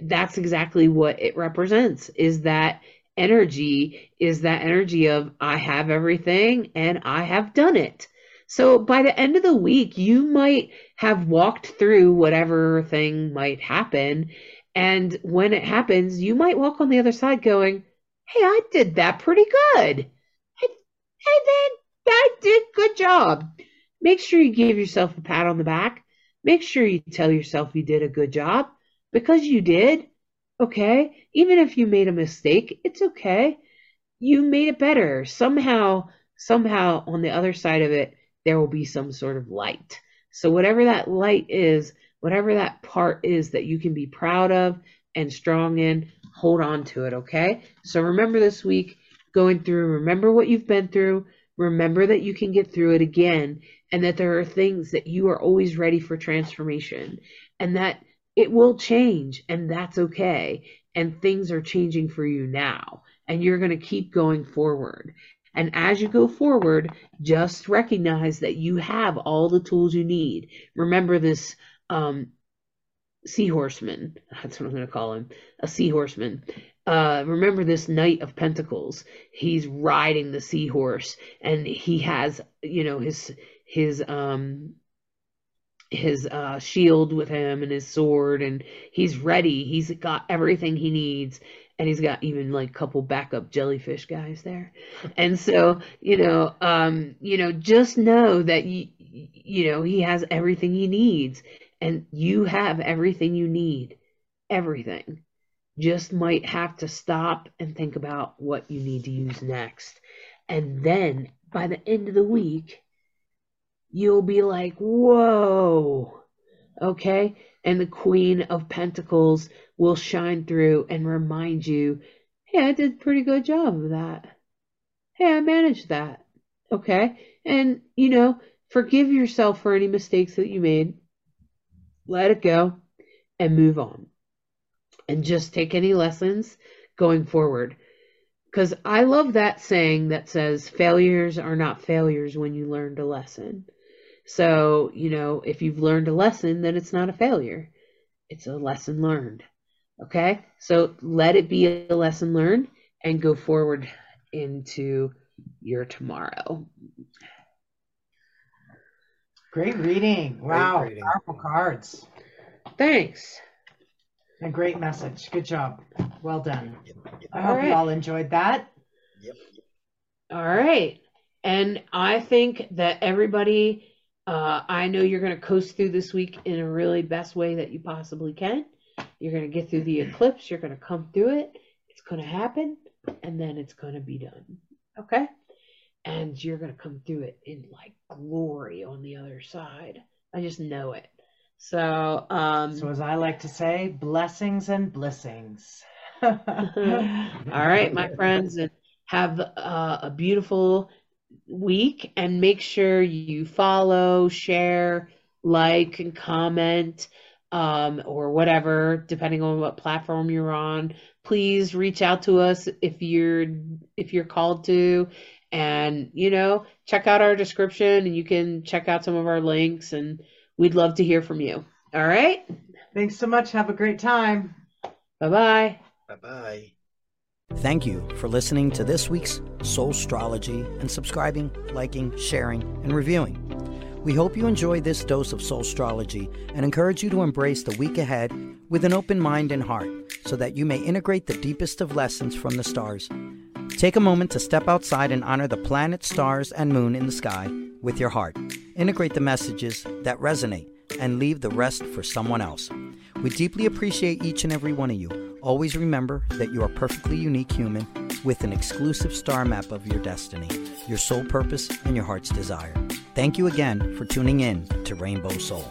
that's exactly what it represents is that energy is that energy of I have everything and I have done it. So by the end of the week, you might have walked through whatever thing might happen. And when it happens, you might walk on the other side going, Hey, I did that pretty good. Hey, then I did good job. Make sure you give yourself a pat on the back. Make sure you tell yourself you did a good job because you did. Okay. Even if you made a mistake, it's okay. You made it better. Somehow, somehow on the other side of it, there will be some sort of light. So, whatever that light is, whatever that part is that you can be proud of and strong in, hold on to it. Okay. So, remember this week going through, remember what you've been through. Remember that you can get through it again and that there are things that you are always ready for transformation and that it will change and that's okay. And things are changing for you now and you're going to keep going forward. And as you go forward, just recognize that you have all the tools you need. Remember this um, seahorseman. That's what I'm going to call him a seahorseman. Uh, remember this Knight of Pentacles. He's riding the seahorse and he has, you know, his, his, um, his uh, shield with him and his sword and he's ready. He's got everything he needs and he's got even like a couple backup jellyfish guys there. And so you know um you know just know that you you know he has everything he needs and you have everything you need. Everything. Just might have to stop and think about what you need to use next. And then by the end of the week you'll be like, whoa, okay? And the Queen of Pentacles will shine through and remind you, hey, I did a pretty good job of that. Hey, I managed that, okay? And, you know, forgive yourself for any mistakes that you made. Let it go and move on. And just take any lessons going forward. Because I love that saying that says failures are not failures when you learned a lesson. So, you know, if you've learned a lesson, then it's not a failure. It's a lesson learned. Okay? So let it be a lesson learned and go forward into your tomorrow. Great reading. Wow. Great reading. Powerful cards. Thanks. A great message. Good job. Well done. Yep, yep. I hope right. you all enjoyed that. Yep. All right. And I think that everybody uh, I know you're going to coast through this week in a really best way that you possibly can. You're going to get through the eclipse. You're going to come through it. It's going to happen, and then it's going to be done. Okay? And you're going to come through it in like glory on the other side. I just know it. So, um, so as I like to say, blessings and blessings. All right, my friends, and have uh, a beautiful week and make sure you follow, share, like, and comment, um, or whatever, depending on what platform you're on. Please reach out to us if you're if you're called to, and you know, check out our description, and you can check out some of our links, and we'd love to hear from you. All right. Thanks so much. Have a great time. Bye bye. Bye bye. Thank you for listening to this week's Soulstrology and subscribing, liking, sharing, and reviewing. We hope you enjoy this dose of Soulstrology and encourage you to embrace the week ahead with an open mind and heart so that you may integrate the deepest of lessons from the stars. Take a moment to step outside and honor the planets, stars, and moon in the sky with your heart. Integrate the messages that resonate and leave the rest for someone else. We deeply appreciate each and every one of you. Always remember that you are a perfectly unique human with an exclusive star map of your destiny, your soul purpose, and your heart's desire. Thank you again for tuning in to Rainbow Soul.